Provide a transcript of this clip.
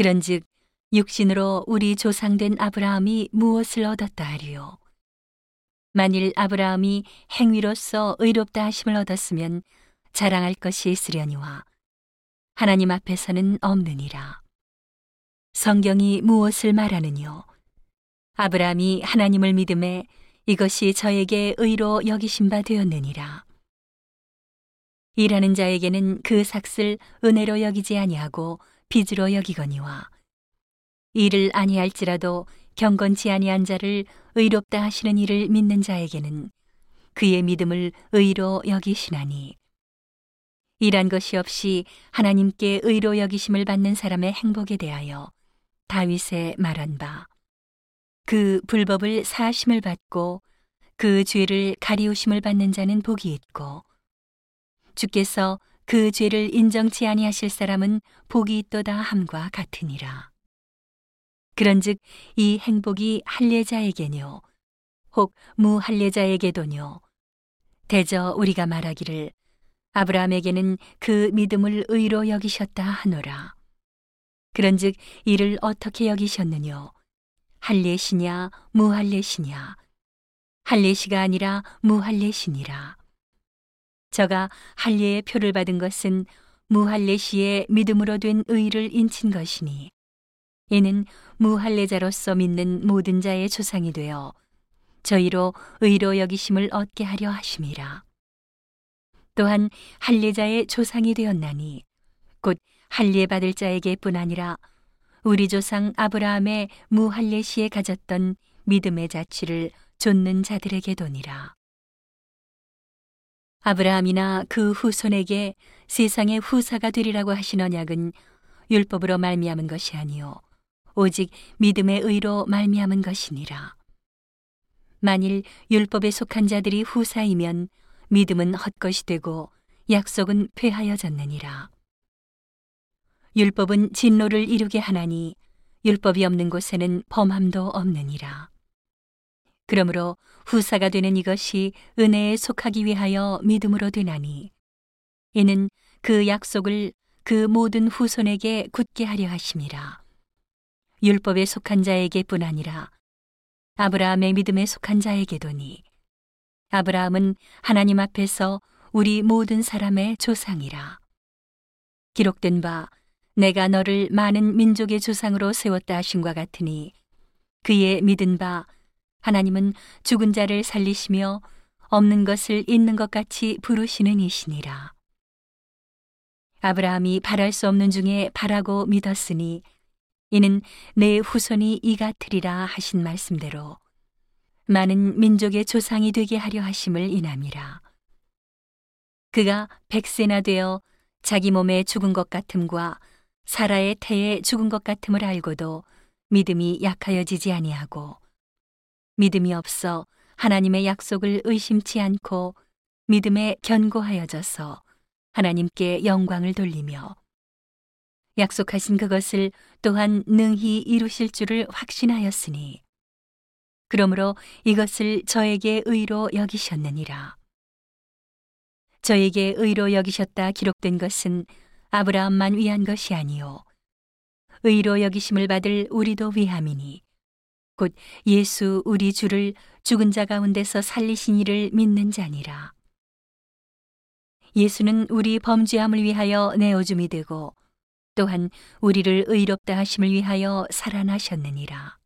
그런즉 육신으로 우리 조상된 아브라함이 무엇을 얻었다 하리요? 만일 아브라함이 행위로서 의롭다 하심을 얻었으면 자랑할 것이 있으려니와 하나님 앞에서는 없느니라. 성경이 무엇을 말하느뇨? 아브라함이 하나님을 믿음에 이것이 저에게 의로 여기신 바 되었느니라. 일하는 자에게는 그 삭슬 은혜로 여기지 아니하고 빚으로 여기거니와 일을 아니할지라도 경건치 아니한 자를 의롭다 하시는 이를 믿는 자에게는 그의 믿음을 의로 여기시나니 일한 것이 없이 하나님께 의로 여기심을 받는 사람의 행복에 대하여 다윗의 말한 바 그 불법을 사심을 받고 그 죄를 가리우심을 받는 자는 복이 있고 주께서 그 죄를 인정치 아니하실 사람은 복이 있도다 함과 같으니라. 그런즉 이 행복이 할례자에게뇨 혹 무할례자에게도뇨 대저 우리가 말하기를 아브라함에게는 그 믿음을 의로 여기셨다 하노라. 그런즉 이를 어떻게 여기셨느뇨 할례시냐 무할례시냐 할례시가 아니라 무할례시니라. 저가 할례의 표를 받은 것은 무할례시의 믿음으로 된 의를 인친 것이니 이는 무할례자로서 믿는 모든 자의 조상이 되어 저희로 의로 여기심을 얻게 하려 하심이라. 또한 할례자의 조상이 되었나니 곧 할례 받을 자에게뿐 아니라 우리 조상 아브라함의 무할례 시에 가졌던 믿음의 자취를 좇는 자들에게도니라. 아브라함이나 그 후손에게 세상의 후사가 되리라고 하신 언약은 율법으로 말미암은 것이 아니요 오직 믿음의 의로 말미암은 것이니라. 만일 율법에 속한 자들이 후사이면 믿음은 헛것이 되고 약속은 폐하여졌느니라. 율법은 진노를 이루게 하나니 율법이 없는 곳에는 범함도 없느니라. 그러므로 후사가 되는 이것이 은혜에 속하기 위하여 믿음으로 되나니 이는 그 약속을 그 모든 후손에게 굳게 하려 하심이라. 율법에 속한 자에게뿐 아니라 아브라함의 믿음에 속한 자에게도니 아브라함은 하나님 앞에서 우리 모든 사람의 조상이라. 기록된 바 내가 너를 많은 민족의 조상으로 세웠다 하신과 같으니 그의 믿은 바 하나님은 죽은 자를 살리시며 없는 것을 있는 것 같이 부르시는 이시니라. 아브라함이 바랄 수 없는 중에 바라고 믿었으니 이는 내 후손이 이 같으리라 하신 말씀대로 많은 민족의 조상이 되게 하려 하심을 인함이라. 그가 백세나 되어 자기 몸에 죽은 것 같음과 사라의 태에 죽은 것 같음을 알고도 믿음이 약하여지지 아니하고 믿음이 없어 하나님의 약속을 의심치 않고 믿음에 견고하여져서 하나님께 영광을 돌리며 약속하신 그것을 또한 능히 이루실 줄을 확신하였으니 그러므로 이것을 저에게 의로 여기셨느니라. 저에게 의로 여기셨다 기록된 것은 아브라함만 위한 것이 아니요 의로 여기심을 받을 우리도 위함이니 곧 예수 우리 주를 죽은 자 가운데서 살리신 이를 믿는 자니라. 예수는 우리 범죄함을 위하여 내어줌이 되고 또한 우리를 의롭다 하심을 위하여 살아나셨느니라.